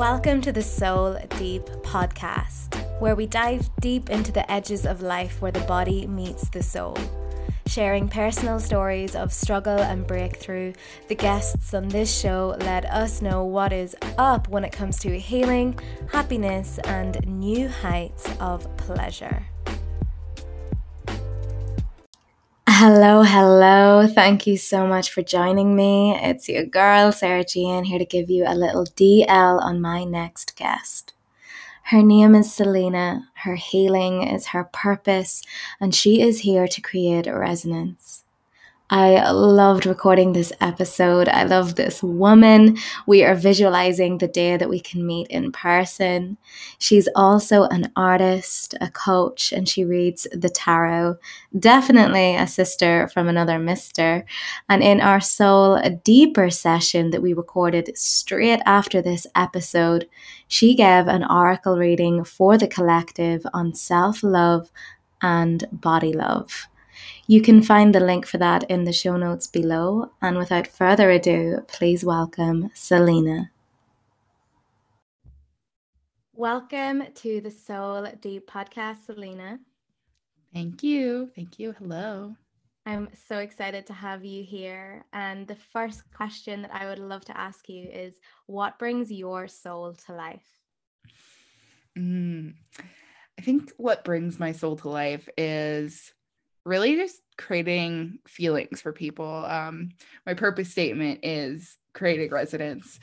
Welcome to the Soul Deep podcast, where we dive deep into the edges of life where the body meets the soul. Sharing personal stories of struggle and breakthrough, the guests on this show let us know what is up when it comes to healing, happiness, and new heights of pleasure. Hello, hello. Thank you so much for joining me. It's your girl, Sarah Jean, here to give you a little DL on my next guest. Her name is Selena, her healing is her purpose, and she is here to create resonance. I loved recording this episode. I love this woman. We are visualizing the day that we can meet in person. She's also an artist, a coach, and she reads the tarot. Definitely a sister from another mister. And in our soul, a deeper session that we recorded straight after this episode, she gave an oracle reading for the collective on self love and body love. You can find the link for that in the show notes below. And without further ado, please welcome Selena. Welcome to the Soul Deep podcast, Selena. Thank you. Thank you. Hello. I'm so excited to have you here. And the first question that I would love to ask you is what brings your soul to life? Mm, I think what brings my soul to life is really just creating feelings for people. Um, my purpose statement is creating resonance.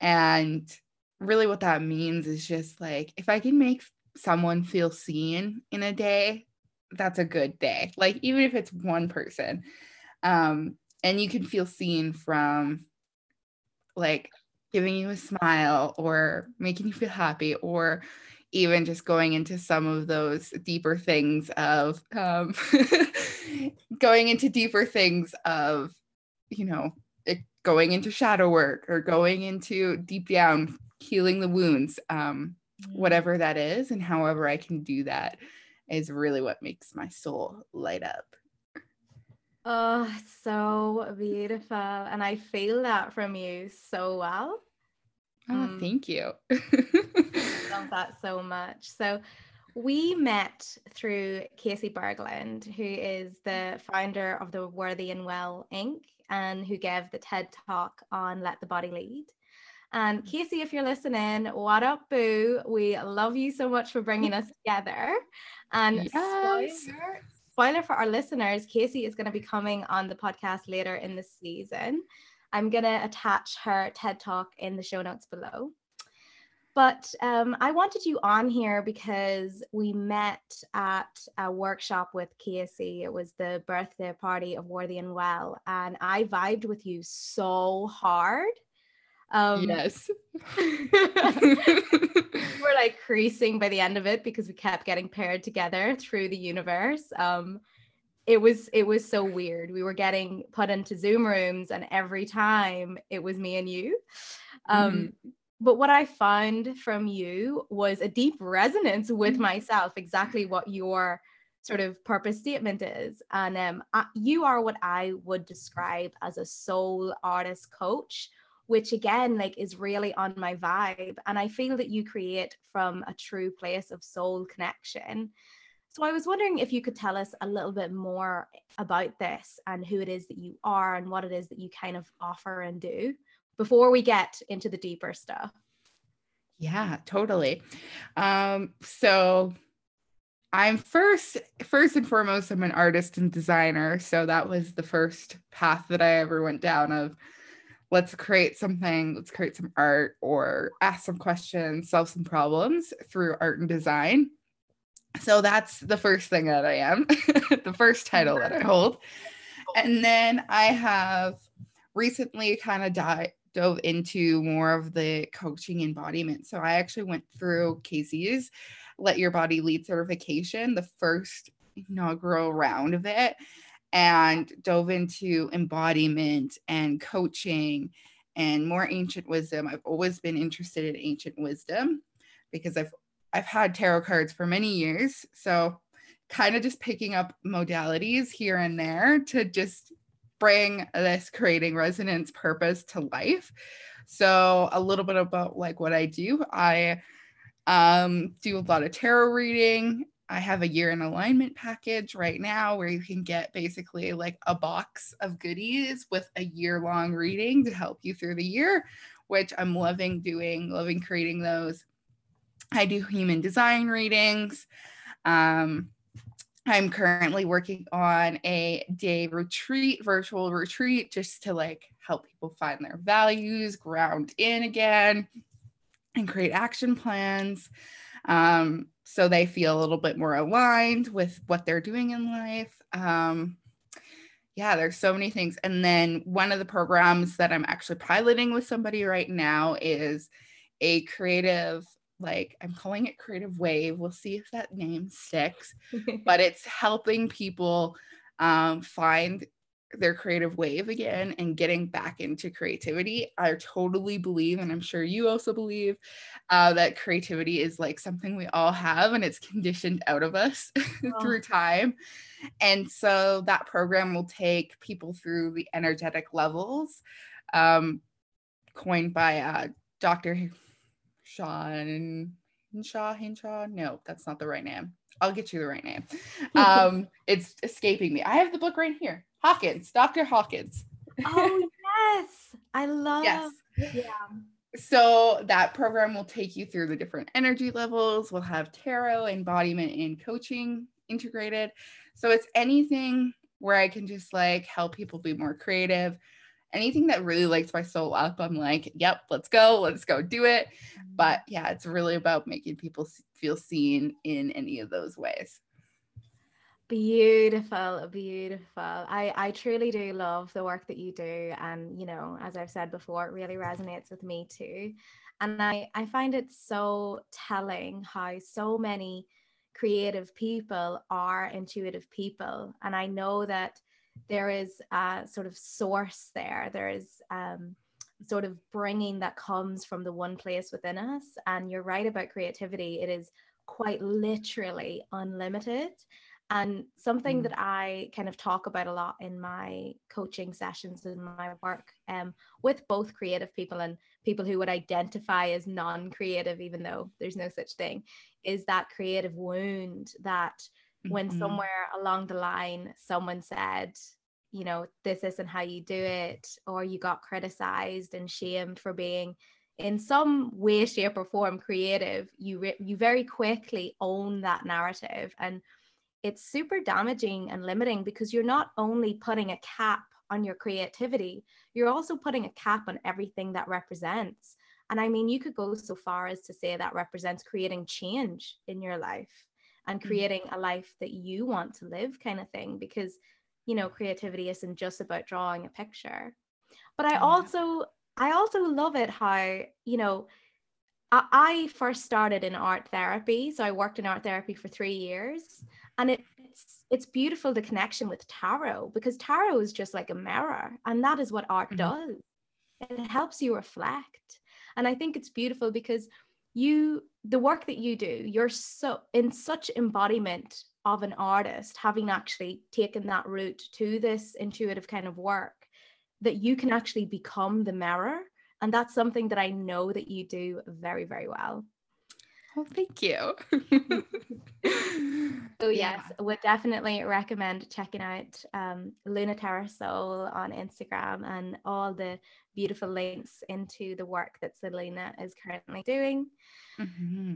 And really, what that means is just like if I can make someone feel seen in a day, that's a good day. Like, even if it's one person, um, and you can feel seen from like giving you a smile or making you feel happy or even just going into some of those deeper things of um, going into deeper things of you know it, going into shadow work or going into deep down healing the wounds um, mm. whatever that is and however i can do that is really what makes my soul light up oh so beautiful and i feel that from you so well Oh, um, thank you. love that so much. So we met through Casey Berglund, who is the founder of the Worthy and Well Inc. and who gave the TED talk on Let the Body Lead. And Casey, if you're listening, what up, boo? We love you so much for bringing us together. And yes. spoiler, spoiler for our listeners, Casey is going to be coming on the podcast later in the season. I'm going to attach her TED Talk in the show notes below. But um, I wanted you on here because we met at a workshop with Casey. It was the birthday party of Worthy and Well, and I vibed with you so hard. Um, yes. we were like creasing by the end of it because we kept getting paired together through the universe. Um, it was it was so weird. We were getting put into Zoom rooms, and every time it was me and you. Um, mm-hmm. But what I found from you was a deep resonance with mm-hmm. myself, exactly what your sort of purpose statement is. And um, I, you are what I would describe as a soul artist coach, which again, like, is really on my vibe. And I feel that you create from a true place of soul connection. So I was wondering if you could tell us a little bit more about this and who it is that you are and what it is that you kind of offer and do before we get into the deeper stuff. Yeah, totally. Um, so I'm first first and foremost I'm an artist and designer, so that was the first path that I ever went down of let's create something, let's create some art or ask some questions, solve some problems through art and design so that's the first thing that I am, the first title that I hold. And then I have recently kind of di- dove into more of the coaching embodiment. So I actually went through Casey's Let Your Body Lead certification, the first inaugural round of it, and dove into embodiment and coaching and more ancient wisdom. I've always been interested in ancient wisdom because I've I've had tarot cards for many years. So kind of just picking up modalities here and there to just bring this creating resonance purpose to life. So a little bit about like what I do. I um, do a lot of tarot reading. I have a year in alignment package right now where you can get basically like a box of goodies with a year long reading to help you through the year, which I'm loving doing, loving creating those. I do human design readings. Um, I'm currently working on a day retreat, virtual retreat, just to like help people find their values, ground in again, and create action plans. Um, so they feel a little bit more aligned with what they're doing in life. Um, yeah, there's so many things. And then one of the programs that I'm actually piloting with somebody right now is a creative, like I'm calling it creative wave. We'll see if that name sticks, but it's helping people um, find their creative wave again and getting back into creativity. I totally believe, and I'm sure you also believe, uh, that creativity is like something we all have and it's conditioned out of us oh. through time. And so that program will take people through the energetic levels um, coined by uh, Dr. Sean Hinshaw, Hinshaw. No, that's not the right name. I'll get you the right name. Um, it's escaping me. I have the book right here. Hawkins, Dr. Hawkins. Oh, yes. I love Yes. Yeah. So that program will take you through the different energy levels. We'll have tarot, embodiment, and coaching integrated. So it's anything where I can just like help people be more creative. Anything that really lights my soul up, I'm like, yep, let's go, let's go do it. Mm-hmm. But yeah, it's really about making people feel seen in any of those ways. Beautiful, beautiful. I I truly do love the work that you do and you know, as I've said before, it really resonates with me too. And I I find it so telling how so many creative people are intuitive people and I know that there is a sort of source there. There is um sort of bringing that comes from the one place within us and you're right about creativity. It is quite literally unlimited and something mm. that I kind of talk about a lot in my coaching sessions and my work um, with both creative people and people who would identify as non creative, even though there's no such thing, is that creative wound that mm-hmm. when somewhere along the line someone said, you know, this isn't how you do it, or you got criticized and shamed for being in some way shape or form creative you re- you very quickly own that narrative and it's super damaging and limiting because you're not only putting a cap on your creativity, you're also putting a cap on everything that represents. And I mean, you could go so far as to say that represents creating change in your life and mm-hmm. creating a life that you want to live, kind of thing, because, you know, creativity isn't just about drawing a picture. But I also, I also love it how, you know, I first started in art therapy. So I worked in art therapy for three years and it, it's it's beautiful the connection with tarot because tarot is just like a mirror and that is what art mm-hmm. does it helps you reflect and i think it's beautiful because you the work that you do you're so in such embodiment of an artist having actually taken that route to this intuitive kind of work that you can actually become the mirror. And that's something that i know that you do very very well well, thank you. so yes, yeah. would definitely recommend checking out um, Luna Terra Soul on Instagram and all the beautiful links into the work that Selena is currently doing. Mm-hmm.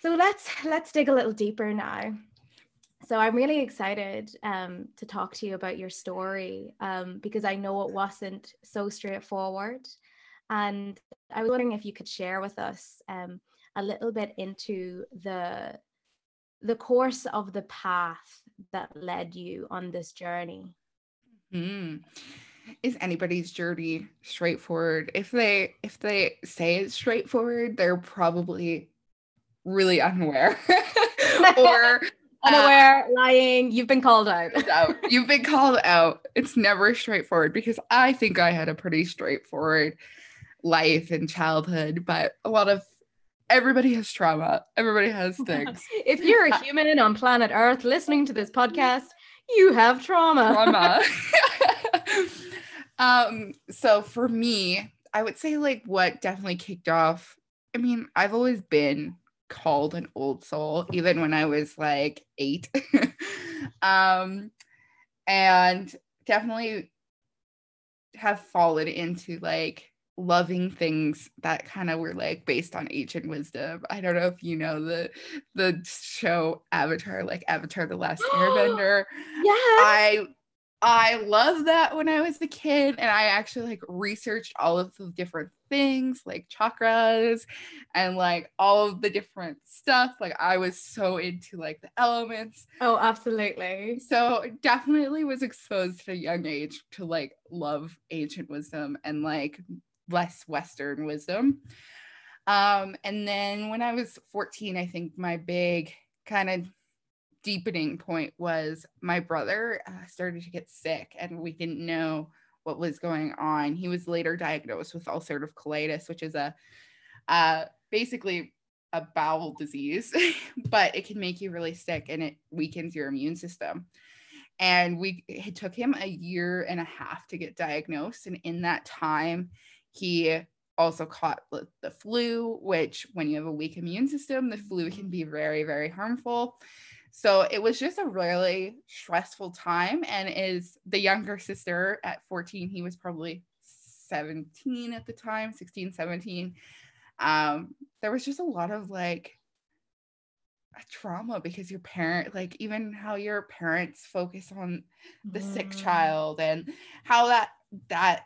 So let's let's dig a little deeper now. So I'm really excited um, to talk to you about your story um, because I know it wasn't so straightforward, and I was wondering if you could share with us um, a little bit into the the course of the path that led you on this journey. Mm-hmm. Is anybody's journey straightforward? If they if they say it's straightforward, they're probably really unaware or unaware, uh, lying. You've been called out. You've been called out. It's never straightforward because I think I had a pretty straightforward life and childhood, but a lot of everybody has trauma. Everybody has things. if you're a human on planet Earth listening to this podcast, you have trauma. Trauma. um, so for me, I would say like what definitely kicked off. I mean, I've always been called an old soul, even when I was like eight. um, and definitely have fallen into like loving things that kind of were like based on ancient wisdom. I don't know if you know the the show Avatar, like Avatar the Last Airbender. yeah. I I love that when I was a kid and I actually like researched all of the different things like chakras and like all of the different stuff. Like I was so into like the elements. Oh, absolutely. So definitely was exposed at a young age to like love ancient wisdom and like less Western wisdom. Um, and then when I was 14, I think my big kind of deepening point was my brother uh, started to get sick and we didn't know what was going on. He was later diagnosed with ulcerative colitis, which is a uh, basically a bowel disease, but it can make you really sick and it weakens your immune system. And we it took him a year and a half to get diagnosed. And in that time, he also caught the flu, which when you have a weak immune system, the flu can be very, very harmful. So it was just a really stressful time. And is the younger sister at 14, he was probably 17 at the time, 16, 17. Um, there was just a lot of like trauma because your parent, like even how your parents focus on the mm. sick child and how that that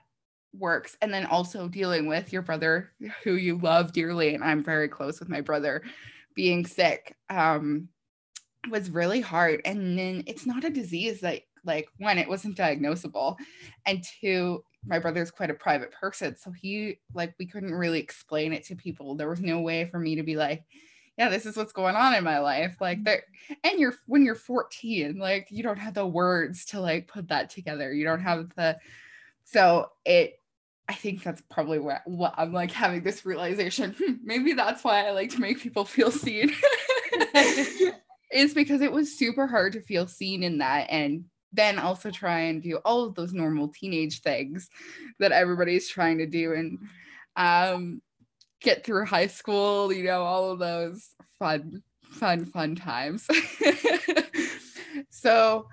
works and then also dealing with your brother who you love dearly and i'm very close with my brother being sick um was really hard. And then it's not a disease that like one it wasn't diagnosable and two my brother's quite a private person so he like we couldn't really explain it to people. There was no way for me to be like yeah this is what's going on in my life. Like there and you're when you're 14 like you don't have the words to like put that together. You don't have the so it I think that's probably what, what I'm like having this realization. Hmm, maybe that's why I like to make people feel seen. is because it was super hard to feel seen in that and then also try and do all of those normal teenage things that everybody's trying to do and um, get through high school, you know, all of those fun, fun, fun times. so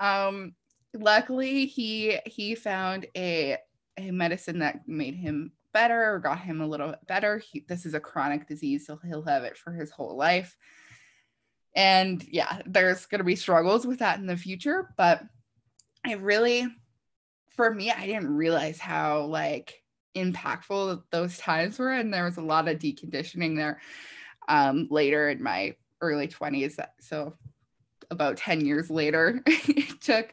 um luckily he he found a medicine that made him better or got him a little bit better. He, this is a chronic disease, so he'll have it for his whole life. And yeah, there's going to be struggles with that in the future, but it really, for me, I didn't realize how like impactful those times were. And there was a lot of deconditioning there um, later in my early 20s. So about 10 years later, it took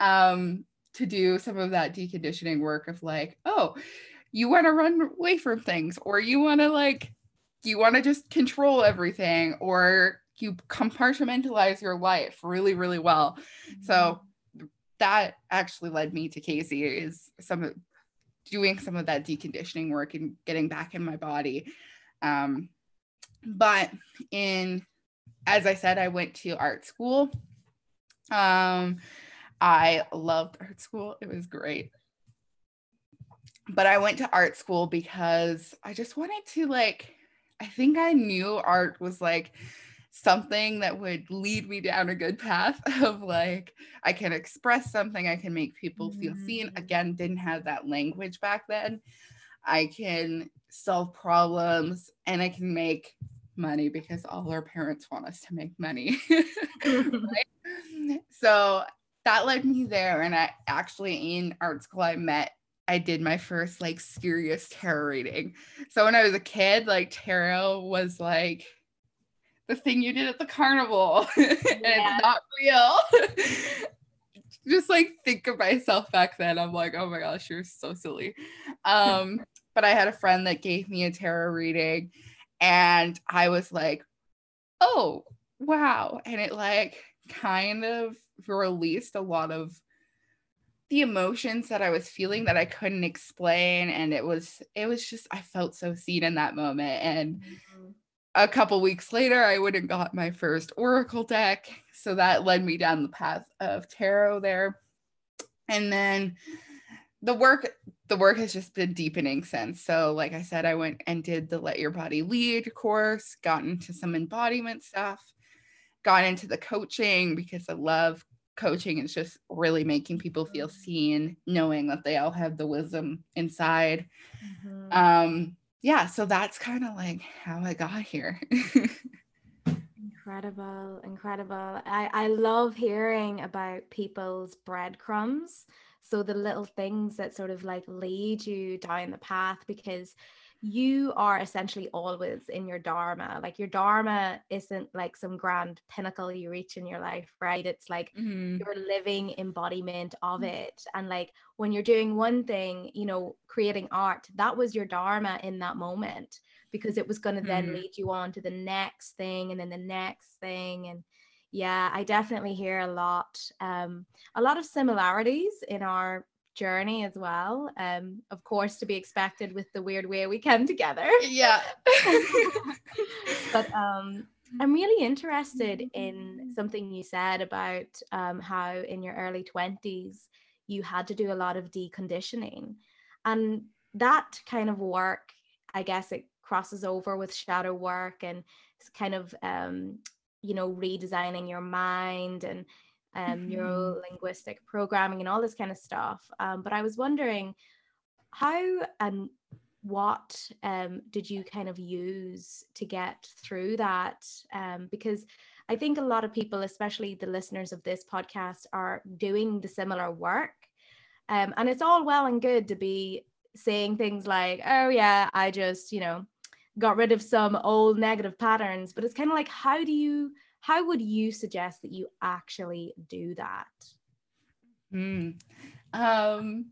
um, to do some of that deconditioning work of like, oh, you want to run away from things, or you want to like, you want to just control everything, or you compartmentalize your life really, really well. Mm-hmm. So that actually led me to Casey is some of doing some of that deconditioning work and getting back in my body. Um, but in as I said, I went to art school. Um, I loved art school. It was great. But I went to art school because I just wanted to like I think I knew art was like something that would lead me down a good path of like I can express something, I can make people feel seen. Mm. Again, didn't have that language back then. I can solve problems and I can make money because all our parents want us to make money. right? So that led me there. And I actually in art school I met I did my first like serious tarot reading. So when I was a kid, like tarot was like the thing you did at the carnival. and it's not real. Just like think of myself back then. I'm like, oh my gosh, you're so silly. Um, but I had a friend that gave me a tarot reading and I was like, oh wow. And it like kind of released a lot of the emotions that I was feeling that I couldn't explain and it was it was just I felt so seen in that moment and mm-hmm. a couple weeks later I would have got my first oracle deck so that led me down the path of tarot there and then the work the work has just been deepening since. So, like I said, I went and did the Let Your Body Lead course, got into some embodiment stuff, got into the coaching because I love coaching. It's just really making people feel seen, knowing that they all have the wisdom inside. Mm-hmm. Um, yeah, so that's kind of like how I got here. incredible, incredible. I, I love hearing about people's breadcrumbs so the little things that sort of like lead you down the path because you are essentially always in your dharma like your dharma isn't like some grand pinnacle you reach in your life right it's like mm-hmm. your living embodiment of mm. it and like when you're doing one thing you know creating art that was your dharma in that moment because it was going to then mm-hmm. lead you on to the next thing and then the next thing and yeah i definitely hear a lot um, a lot of similarities in our journey as well um, of course to be expected with the weird way we came together. Yeah. But um, i'm really interested in something you said about um, how in your early 20s you had to do a lot of deconditioning. And that kind of work i guess it crosses over with shadow work and it's kind of um, you know redesigning your mind and um, mm-hmm. neuro linguistic programming and all this kind of stuff. Um, but i was wondering how and what um, did you kind of use to get through that? Um, because i think a lot of people especially the listeners of this podcast are doing the similar work. Um, and it's all well and good to be saying things like oh yeah i just you know got rid of some old negative patterns but it's kind of like how do you how would you suggest that you actually do that? Mm. um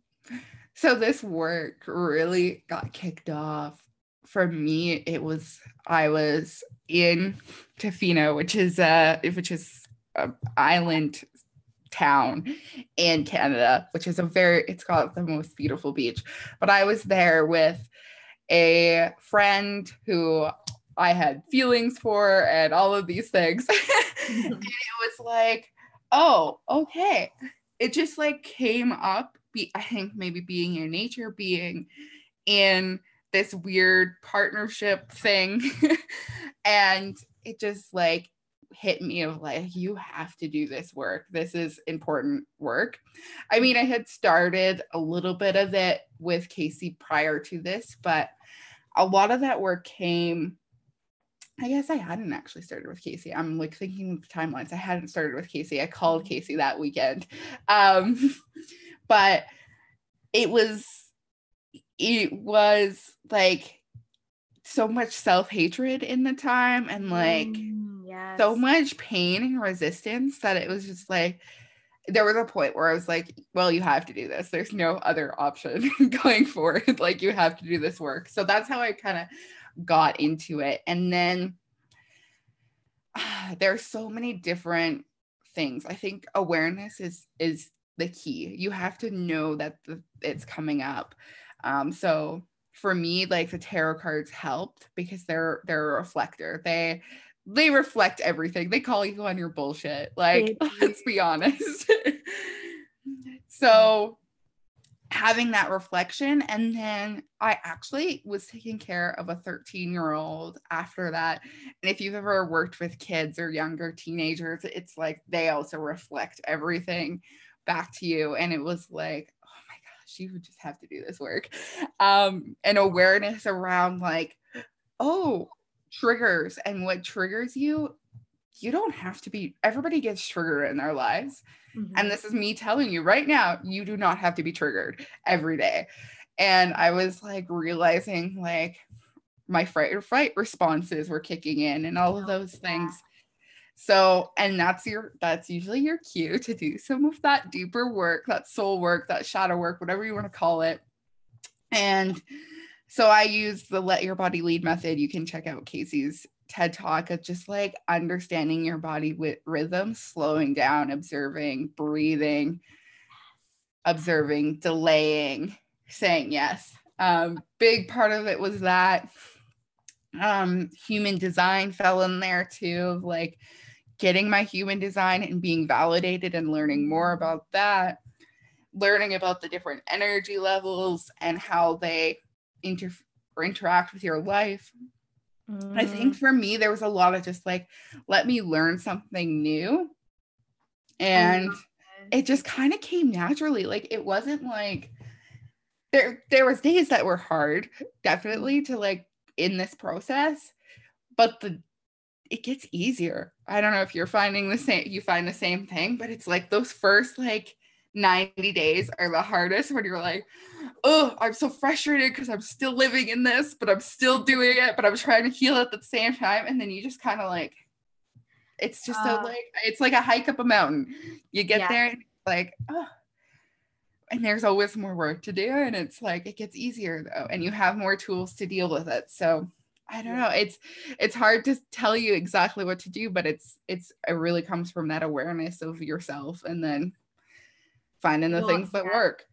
so this work really got kicked off. For me it was i was in tofino which is a which is an island town in canada which is a very it's got the most beautiful beach. But i was there with a friend who I had feelings for and all of these things. and it was like, oh, okay. It just like came up. Be I think maybe being in nature, being in this weird partnership thing. and it just like hit me of like you have to do this work this is important work i mean i had started a little bit of it with casey prior to this but a lot of that work came I guess I hadn't actually started with Casey. I'm like thinking of the timelines. I hadn't started with Casey. I called mm-hmm. Casey that weekend. Um, but it was it was like so much self-hatred in the time and like mm, yes. so much pain and resistance that it was just like there was a point where I was like, well, you have to do this. There's no other option going forward. like, you have to do this work. So that's how I kind of got into it. And then uh, there are so many different things. I think awareness is is the key. You have to know that the, it's coming up. Um, so for me, like the tarot cards helped because they're they're a reflector. They they reflect everything. They call you on your bullshit. Like, let's be honest. so having that reflection. And then i actually was taking care of a 13 year old after that. And if you've ever worked with kids or younger teenagers it's like they also reflect everything back to you. And it was like oh my gosh you would just have to do this work. Um and awareness around like oh triggers and what triggers you you don't have to be everybody gets triggered in their lives mm-hmm. and this is me telling you right now you do not have to be triggered every day and i was like realizing like my fright or flight responses were kicking in and all of oh, those things so and that's your that's usually your cue to do some of that deeper work that soul work that shadow work whatever you want to call it and so I use the let your body lead method. You can check out Casey's TED talk of just like understanding your body with rhythm, slowing down, observing, breathing, observing, delaying, saying yes. Um, big part of it was that um, human design fell in there too, of like getting my human design and being validated and learning more about that learning about the different energy levels and how they inter interact with your life. Mm. I think mm. for me, there was a lot of just like, let me learn something new. And it just kind of came naturally. Like it wasn't like there there was days that were hard, definitely to like in this process, but the it gets easier. I don't know if you're finding the same you find the same thing, but it's like those first like 90 days are the hardest when you're like, oh, I'm so frustrated because I'm still living in this, but I'm still doing it, but I'm trying to heal at the same time. And then you just kind of like, it's just uh, so like, it's like a hike up a mountain. You get yeah. there and like, oh, and there's always more work to do. And it's like, it gets easier though, and you have more tools to deal with it. So I don't know. It's it's hard to tell you exactly what to do, but it's it's it really comes from that awareness of yourself and then finding the things that work.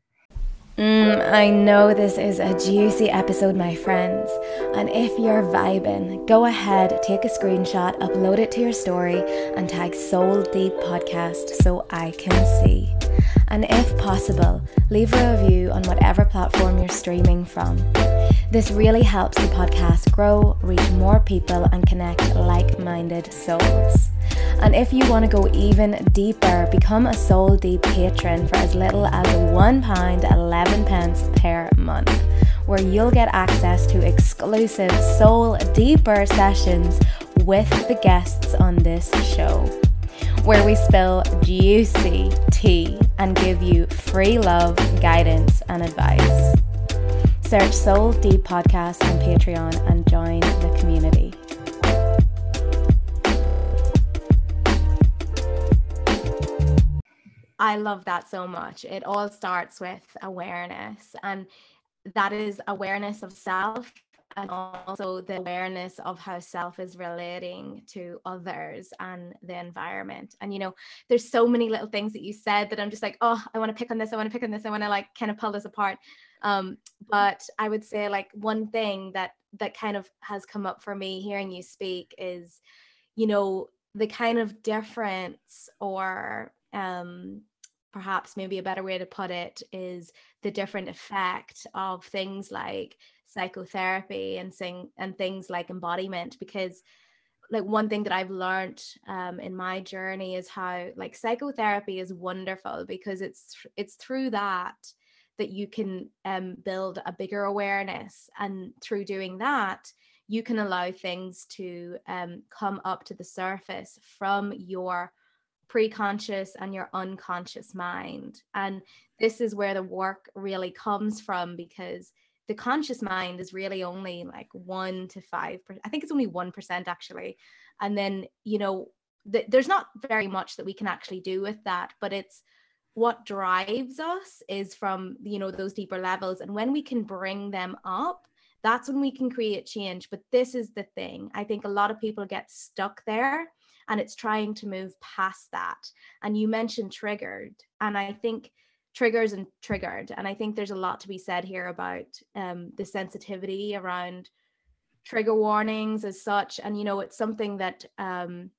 Mm, I know this is a juicy episode, my friends. And if you're vibing, go ahead, take a screenshot, upload it to your story, and tag Soul Deep Podcast so I can see. And if possible, leave a review on whatever platform you're streaming from. This really helps the podcast grow, reach more people, and connect like minded souls. And if you want to go even deeper, become a Soul Deep patron for as little as £1.11 pence per month, where you'll get access to exclusive Soul Deeper sessions with the guests on this show, where we spill juicy tea and give you free love, guidance, and advice. Search Soul Deep Podcast on Patreon and join the community. I love that so much. It all starts with awareness, and that is awareness of self and also the awareness of how self is relating to others and the environment. And you know, there's so many little things that you said that I'm just like, oh, I want to pick on this, I want to pick on this, I want to like kind of pull this apart. Um, but I would say like one thing that that kind of has come up for me hearing you speak is, you know, the kind of difference or um perhaps maybe a better way to put it is the different effect of things like psychotherapy and sing and things like embodiment because like one thing that I've learned um, in my journey is how like psychotherapy is wonderful because it's it's through that that you can um, build a bigger awareness. And through doing that you can allow things to um, come up to the surface from your pre-conscious and your unconscious mind. And this is where the work really comes from because the conscious mind is really only like 1 to 5 percent. i think it's only 1% actually. And then you know th- there's not very much that we can actually do with that but it's what drives us is from you know those deeper levels. And when we can bring them up that's when we can create change. But this is the thing. I think a lot of people get stuck there and it's trying to move past that. And you mentioned triggered. And i think triggers and triggered. And i think there's a lot to be said here about um, the sensitivity around trigger warnings as such. And you know it's something that um,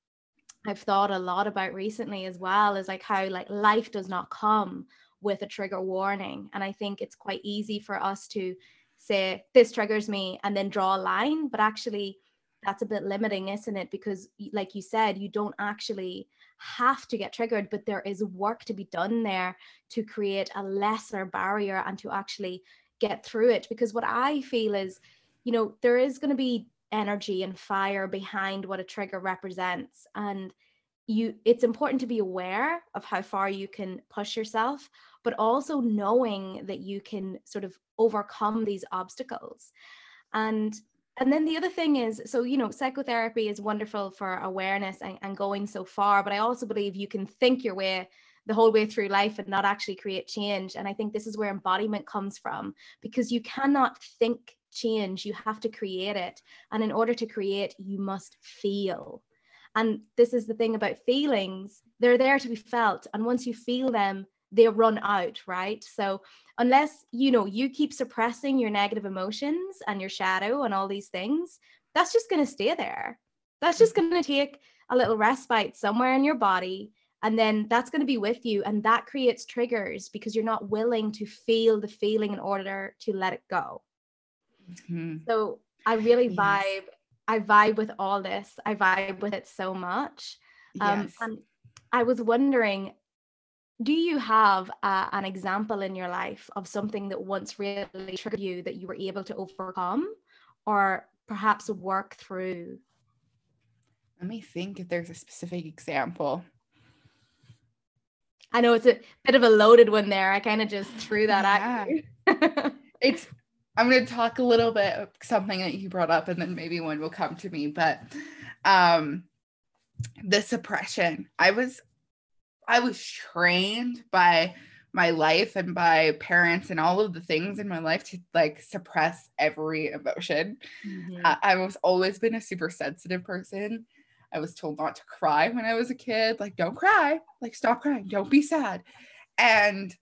i've thought a lot about recently as well is like how like life does not come with a trigger warning. And i think it's quite easy for us to say this triggers me and then draw a line. But actually that's a bit limiting, isn't it? Because, like you said, you don't actually have to get triggered, but there is work to be done there to create a lesser barrier and to actually get through it. Because what I feel is, you know, there is going to be energy and fire behind what a trigger represents. And you it's important to be aware of how far you can push yourself but also knowing that you can sort of overcome these obstacles and and then the other thing is so you know psychotherapy is wonderful for awareness and, and, going so far but i also believe you can think your way the whole way through life and not actually create change. And i think this is where embodiment comes from because you cannot think change you have to create it. And in order to create you must feel. And this is the thing about feelings they're there to be felt. And once you feel them they run out right so unless you know you keep suppressing your negative emotions and your shadow and all these things that's just going to stay there that's just going to take a little respite somewhere in your body and then that's going to be with you and that creates triggers because you're not willing to feel the feeling in order to let it go mm-hmm. so i really yes. vibe i vibe with all this i vibe with it so much um, yes. and i was wondering do you have uh, an example in your life of something that once really triggered you that you were able to overcome or perhaps work through let me think if there's a specific example I know it's a bit of a loaded one there. I kind of just threw that yeah. at you. it's I'm going to talk a little bit of something that you brought up and then maybe one will come to me, but um the suppression. I was I was trained by my life and by parents and all of the things in my life to like suppress every emotion. Mm-hmm. Uh, I was always been a super sensitive person I was told not to cry when I was a kid. Like, don't cry. Like, stop crying. Don't be sad. And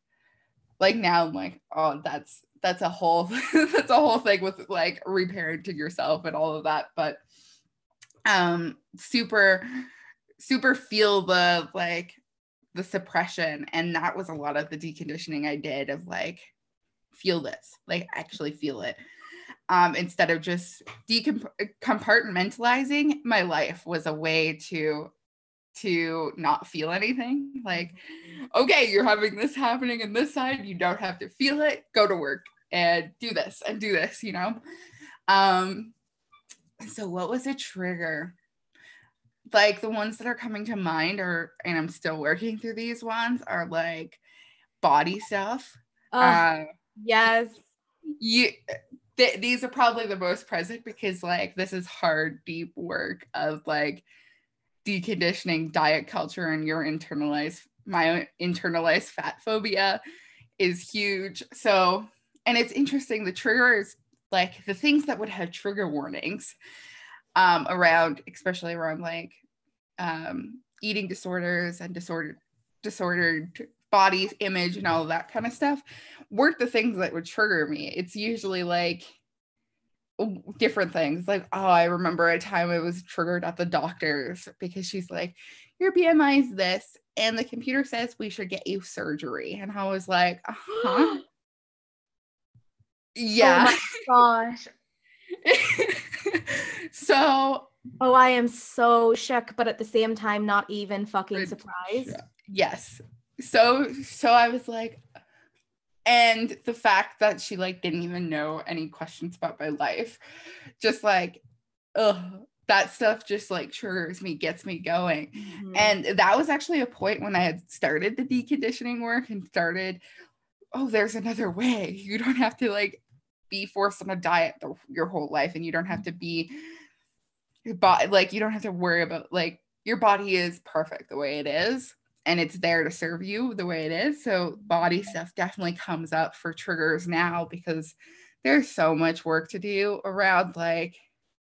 like now I'm like, oh, that's that's a whole that's a whole thing with like reparenting yourself and all of that. But um super super feel the like the suppression and that was a lot of the deconditioning I did of like feel this like actually feel it. Um, instead of just decompartmentalizing my life was a way to to not feel anything. Like okay you're having this happening in this side you don't have to feel it go to work and do this and do this you know? Um so what was a trigger like the ones that are coming to mind are and i'm still working through these ones are like body stuff oh, uh, yes. you th- these are probably the most present because like this is hard deep work of like deconditioning diet culture and your internalized my internalized fat phobia is huge. So and it's interesting the triggers like the things that would have trigger warnings um around especially around like um eating disorders and disordered disordered body image and all of that kind of stuff weren't the things that would trigger me. It's usually like different things. Like, oh, I remember a time I was triggered at the doctor's because she's like, your BMI is this, and the computer says we should get you surgery. And I was like, uh huh. yeah. Oh my gosh. so Oh, I am so shook, but at the same time, not even fucking surprised. Yes so so I was like, and the fact that she like didn't even know any questions about my life, just like, ugh, that stuff just like triggers me, gets me going. Mm-hmm. And that was actually a point when I had started the deconditioning work and started, oh, there's another way. You don't have to like be forced on a diet the, your whole life, and you don't have to be, but like you don't have to worry about like your body is perfect the way it is and it's there to serve you the way it is. So body stuff definitely comes up for triggers now because there's so much work to do around like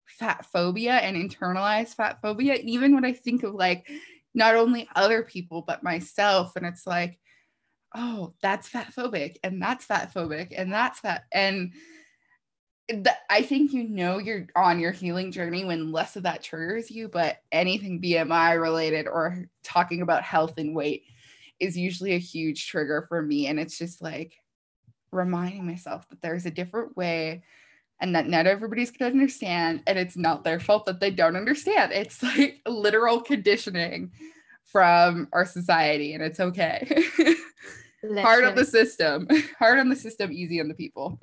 fat phobia and internalized fat phobia. Even when I think of like not only other people but myself, and it's like, oh, that's fat phobic, and that's fat phobic, and that's fat, and the, I think you know you're on your healing journey when less of that triggers you, but anything BMI related or talking about health and weight is usually a huge trigger for me. And it's just like reminding myself that there's a different way and that not everybody's gonna understand. And it's not their fault that they don't understand. It's like literal conditioning from our society, and it's okay. Hard on the system, hard on the system, easy on the people.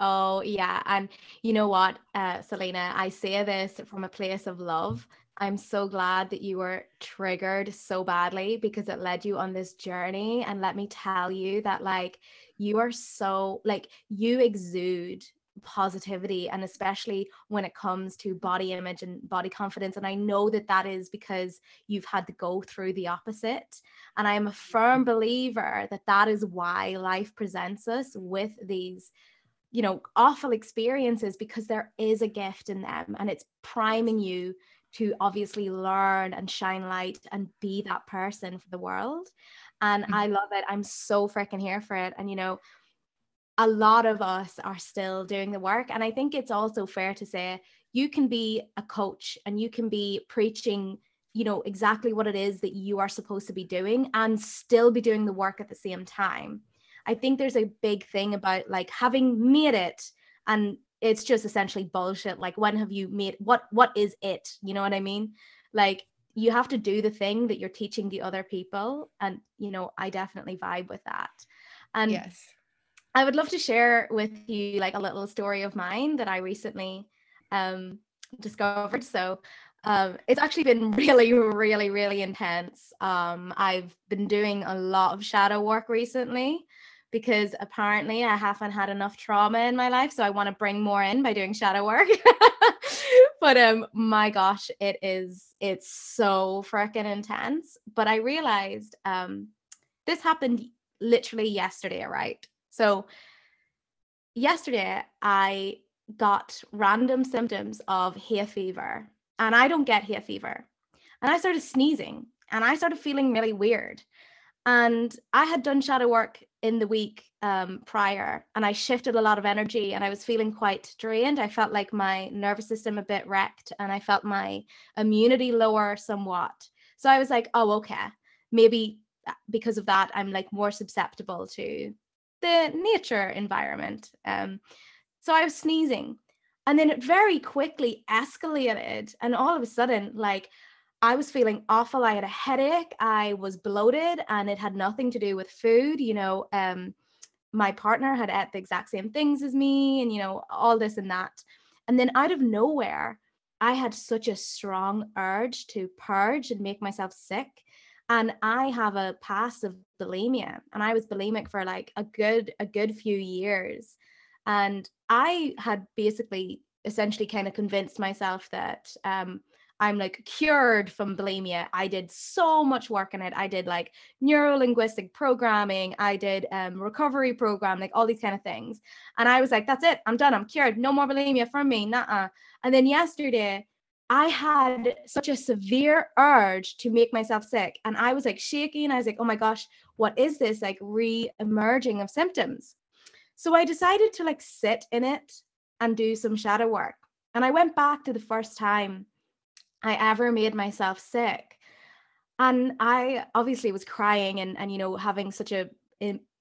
Oh, yeah. And you know what, uh, Selena, I say this from a place of love. I'm so glad that you were triggered so badly because it led you on this journey. And let me tell you that, like, you are so, like, you exude positivity and especially when it comes to body image and body confidence and i know that that is because you've had to go through the opposite and i am a firm believer that that is why life presents us with these you know awful experiences because there is a gift in them and it's priming you to obviously learn and shine light and be that person for the world and mm-hmm. i love it i'm so freaking here for it and you know a lot of us are still doing the work and i think it's also fair to say you can be a coach and you can be preaching you know exactly what it is that you are supposed to be doing and still be doing the work at the same time. I think there's a big thing about like having made it and it's just essentially bullshit like when have you made what what is it? You know what i mean? Like you have to do the thing that you're teaching the other people and you know i definitely vibe with that. And yes i would love to share with you like a little story of mine that i recently um discovered so um, it's actually been really, really, really intense. Um, I've been doing a lot of shadow work recently because apparently I haven't had enough trauma in my life. So I want to bring more in by doing shadow work. but um my gosh, it is it's so freaking intense. But I realized um this happened literally yesterday, right? So yesterday I got random symptoms of hay fever and I don't get hay fever. And I started sneezing and I started feeling really weird. And I had done shadow work in the week um, prior and I shifted a lot of energy and I was feeling quite drained. I felt like my nervous system a bit wrecked and I felt my immunity lower somewhat. So I was like, oh, okay, maybe uh, because of that, I'm like more susceptible to the nature environment. Um, so I was sneezing and then it very quickly escalated. And all of a sudden, like I was feeling awful. I had a headache. I was bloated, and it had nothing to do with food. You know, um, my partner had ate the exact same things as me, and you know, all this and that. And then out of nowhere, I had such a strong urge to purge and make myself sick. And I have a past of bulimia, and I was bulimic for like a good a good few years. And I had basically essentially kind of convinced myself that um, I'm like cured from bulimia. I did so much work in it. I did like neuro linguistic programming. I did um, recovery program, like all these kind of things. And I was like, that's it. I'm done. I'm cured. No more bulimia from me. Nah. And then yesterday, I had such a severe urge to make myself sick. And I was like shaking. I was like, oh my gosh, what is this like re emerging of symptoms? So I decided to like sit in it and do some shadow work. And I went back to the first time I ever made myself sick. And I obviously was crying and, and you know, having such a,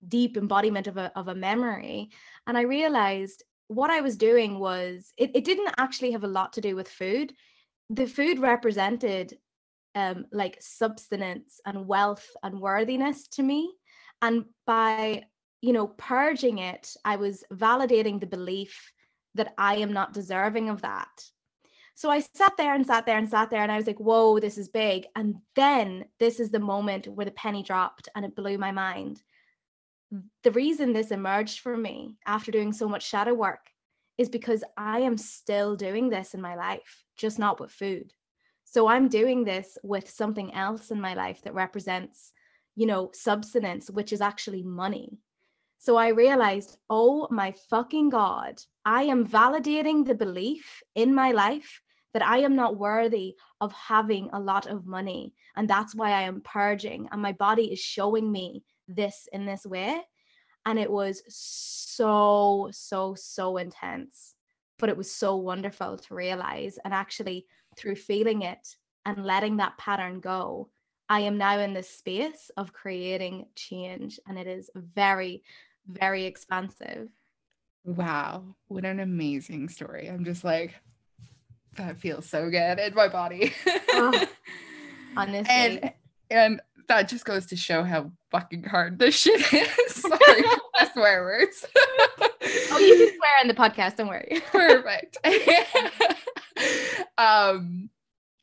deep embodiment of a, of a memory. And I realized what I was doing was, it, it didn't actually have a lot to do with food. The food represented um, like substance and wealth and worthiness to me. And by you know, purging it, I was validating the belief that I am not deserving of that. So I sat there and sat there and sat there and I was like, whoa, this is big. And then this is the moment where the penny dropped and it blew my mind. The reason this emerged for me after doing so much shadow work is because I am still doing this in my life, just not with food. So I'm doing this with something else in my life that represents, you know, substance, which is actually money. So I realized, oh my fucking God, I am validating the belief in my life that I am not worthy of having a lot of money. And that's why I am purging. And my body is showing me this in this way. And it was so, so, so intense. But it was so wonderful to realize. And actually, through feeling it and letting that pattern go, I am now in this space of creating change. And it is very, very expansive. Wow, what an amazing story. I'm just like, that feels so good in my body. oh, honestly. And and that just goes to show how fucking hard this shit is. Sorry swear words. oh, you can swear in the podcast, don't worry. Perfect. um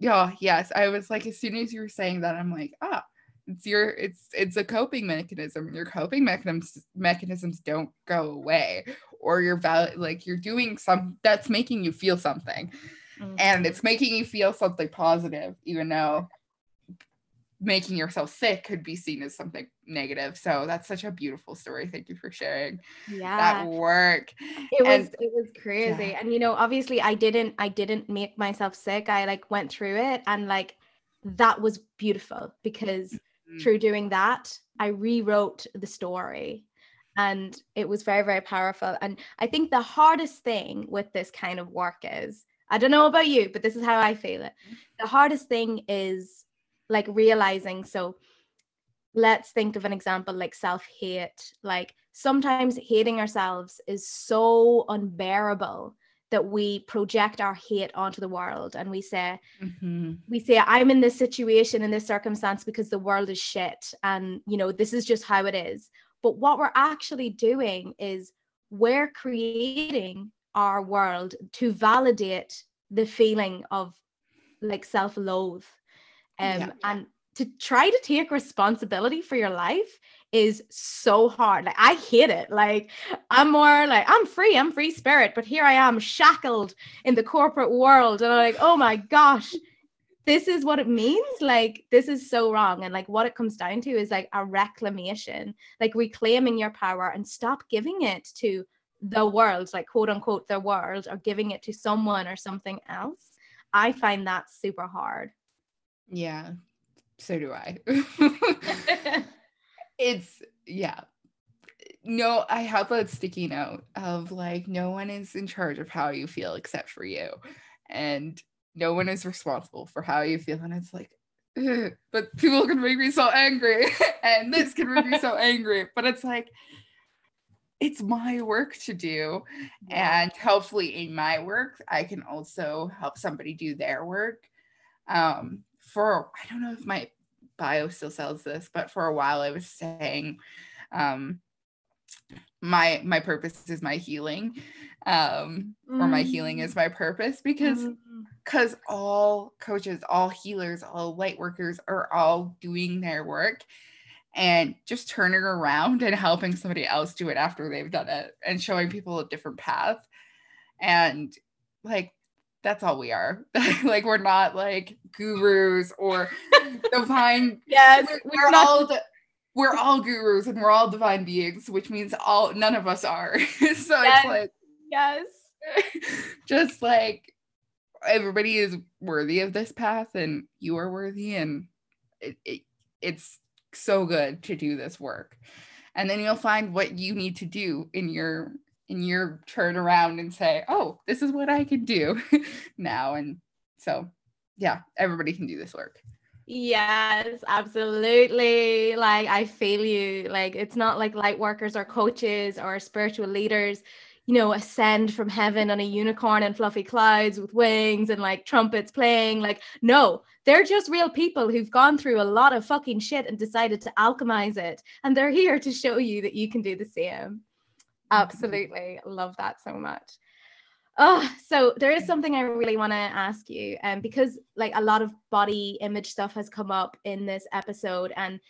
yeah, yes. I was like, as soon as you were saying that, I'm like, ah, it's your it's it's a coping mechanism your coping mechanisms mechanisms don't go away or you're val- like you're doing some that's making you feel something mm-hmm. and it's making you feel something positive even though making yourself sick could be seen as something negative so that's such a beautiful story thank you for sharing yeah that work it and, was it was crazy yeah. and you know obviously i didn't i didn't make myself sick i like went through it and like that was beautiful because mm. through doing that, I rewrote the story. And it was very, very powerful. And I think the hardest thing with this kind of work is I don't know about you, but this is how I feel it. The hardest thing is like realizing. So let's think of an example like self hate. Like sometimes hating ourselves is so unbearable that we project our hate onto the world and we say mm-hmm. we say i'm in this situation in this circumstance because the world is shit and you know this is just how it is but what we're actually doing is we're creating our world to validate the feeling of like self-loathe um, yeah. and to try to take responsibility for your life is so hard. Like I hate it. Like I'm more like I'm free, I'm free spirit, but here I am shackled in the corporate world and I'm like, "Oh my gosh, this is what it means like this is so wrong and like what it comes down to is like a reclamation like reclaiming your power and stop giving it to the world like quote unquote the world or giving it to someone or something else i find that super hard yeah so do i it's yeah no i have a sticky note of like no one is in charge of how you feel except for you and no one is responsible for how you feel and it's like Ugh. but people can make me so angry and this can make me so angry but it's like it's my work to do yeah. and hopefully in my work i can also help somebody do their work um for i don't know if my bio still sells this, but for a while I was saying um my my purpose is my healing um mm. or my healing is mm. my purpose because because mm. all coaches all healers all light workers are all doing their work and just turning around and helping somebody else do it after they've done it and showing people a different path and like that's all we are. like we're not like gurus or divine. yes, we're, we're all the, we're all gurus and we're all divine beings, which means all none of us are. so yes. it's like yes, just like everybody is worthy of this path, and you are worthy, and it, it it's so good to do this work. And then you'll find what you need to do in your and you turn around and say, oh, this is what I can do now. And so, yeah, everybody can do this work. Yes, absolutely. Like, I feel you. Like, it's not like light workers or coaches or spiritual leaders, you know, ascend from heaven on a unicorn and fluffy clouds with wings and like trumpets playing. Like, no, they're just real people who've gone through a lot of fucking shit and decided to alchemize it. And they're here to show you that you can do the same. Absolutely. Love that so much. Oh, so there is something I really want to ask you. And um, because like a lot of body image stuff has come up in this episode, and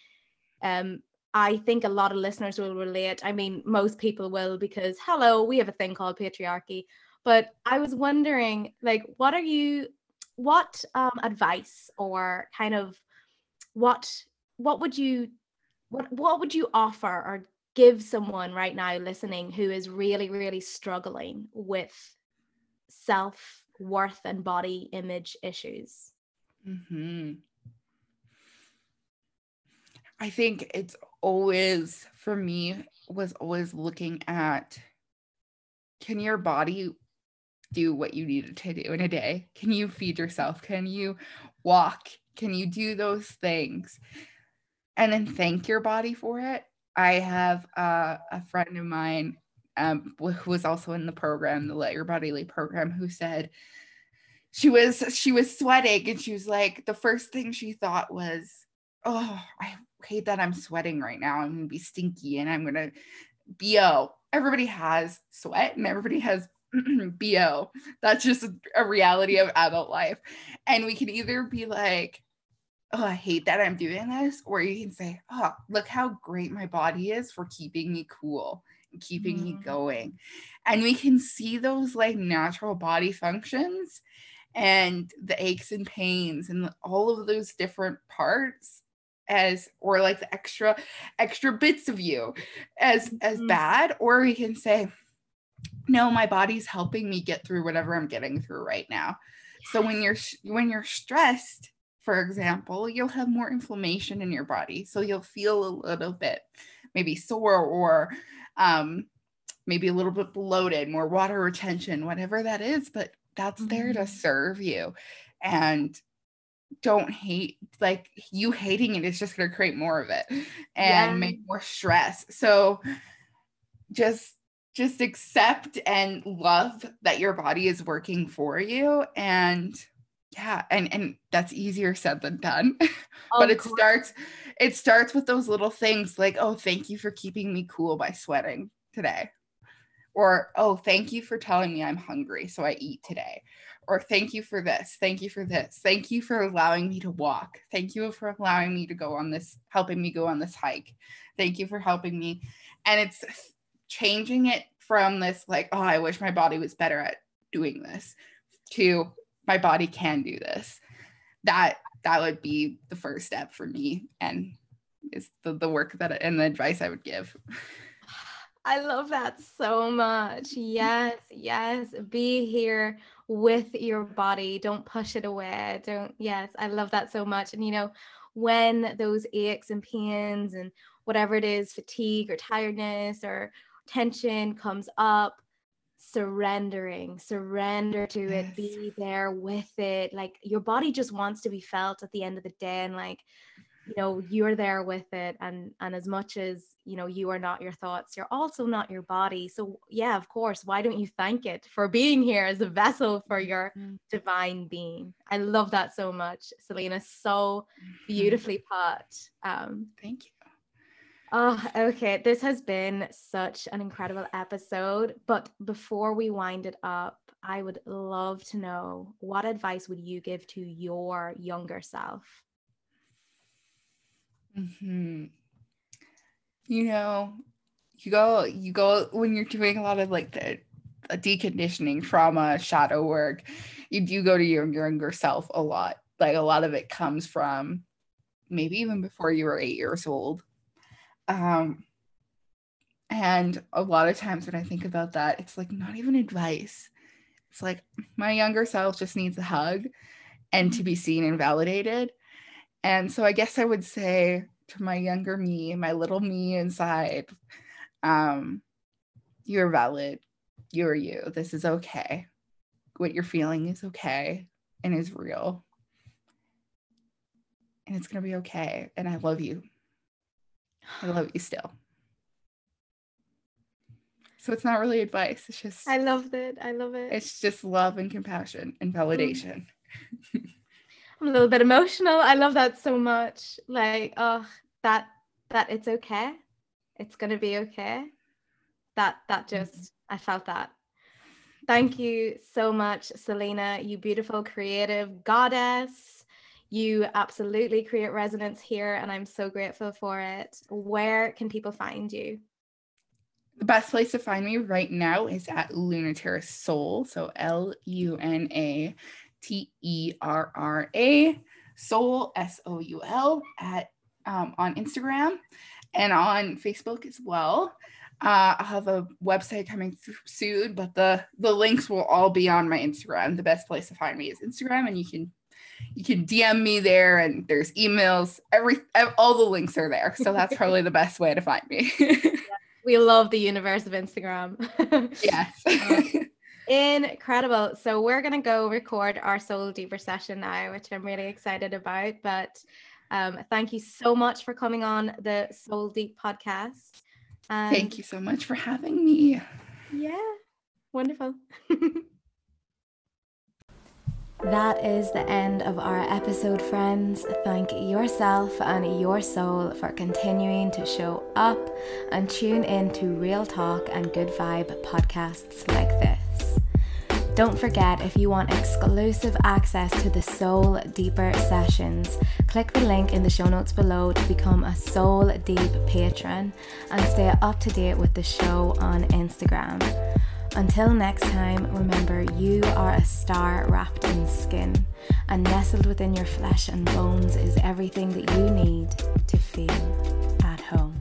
um, I think a lot of listeners will relate. I mean, most people will because hello, we have a thing called patriarchy. But I was wondering, like, what are you what um advice or kind of what what would you what what would you offer or give someone right now listening who is really, really struggling with self worth and body image issues? Mm-hmm. I think it's always, for me, was always looking at can your body do what you needed to do in a day? Can you feed yourself? Can you walk? Can you do those things? And then thank your body for it I have a friend of mine um, who was also in the program, the Let Your Body Lead program, who said she was she was sweating and she was like the first thing she thought was, "Oh, I hate that I'm sweating right now. I'm gonna be stinky and I'm gonna bo." Everybody has sweat and everybody has bo. That's just a reality of adult life, and we can either be like oh, I hate that I'm doing this. Or you can say, oh, look how great my body is for keeping me cool and keeping mm. me going. And we can see those like natural body functions and the aches and pains and all of those different parts as or like the extra extra bits of you as as mm-hmm. bad or we can say no my body's helping me get through whatever i'm getting through right now so when you're when you're stressed for example, you'll have more inflammation in your body. So you'll feel a little bit maybe sore or um, maybe a little bit bloated, more water retention, whatever that is. But that's mm-hmm. there to mm-hmm. serve you and don't hate like you hating it is just going to create more of it and yeah. make more stress so just just accept and love that your body is working for you and yeah and and that's easier said than done. But it starts it starts with those little things like oh thank you for keeping me cool by sweating today. Or oh thank you for telling me i'm hungry so i eat today. Or thank you for this thank you for this thank you for allowing me to walk thank you for allowing me to go on this helping me go on this hike thank you for helping me. And it's changing it from this like oh i wish my body was better at doing this to my body can do this. That that would be the first step for me and is the, the work that and the advice i would give. I love that so much. Yes yes. Be here with your body. Don't push it away. Don't yes i love that so much. And you know when those aches and pains and whatever it is fatigue or tiredness or tension comes up surrendering surrender to yes. it be there with it like your body just wants to be felt at the end of the day and like you know you're there with it and and as much as you know you are not your thoughts you're also not your body so yeah of course why don't you thank it for being here as a vessel for your mm-hmm. divine being i love that so much selena so mm-hmm. beautifully put um thank you Oh, okay. This has been such an incredible episode. But before we wind it up, I would love to know what advice would you give to your younger self? Hmm. You know, you go, you go when you're doing a lot of like the deconditioning, trauma, shadow work. You do go to your younger self a lot. Like a lot of it comes from maybe even before you were eight years old um, and a lot of times when I think about that, it's like not even advice. It's like my younger self just needs a hug and to be seen and validated. And so I guess I would say to my younger me, my little me inside, um, you're valid. You're you. This is okay. What you're feeling is okay and is real. And it's going to be okay. And I love you. I love you still. So it's not really advice. It's just I love it. I love it. It's just love and compassion and validation. I'm a little bit emotional. I love that so much. Like, oh, that that it's okay. It's gonna be okay. That that mm-hmm. just. I felt that. Thank you so much, Selena, you beautiful creative goddess you absolutely create resonance here, and I'm so grateful for it. Where can people find you? The best place to find me right now is at Lunaterra Soul. So L U N A T E R R A Soul S O U L at um, on Instagram and on Facebook as well. Uh, I'll have a website coming soon, but the the links will all be on my Instagram. The best place to find me is Instagram, and you can you can DM me there and there's emails, every all the links are there. So that's probably the best way to find me. we love the universe of Instagram. yes. Um, incredible. So we're gonna go record our soul deeper session now, which I'm really excited about. But um, thank you so much for coming on the Soul Deep podcast. Um, thank you so much for having me. Yeah, wonderful. That is the end of our episode, friends. Thank yourself and your soul for continuing to show up and tune in to Real Talk and Good Vibe podcasts like this. Don't forget, if you want exclusive access to the Soul Deeper sessions, click the link in the show notes below to become a Soul Deep patron and stay up to date with the show on Instagram. Until next time, remember you are a star wrapped in skin, and nestled within your flesh and bones is everything that you need to feel at home.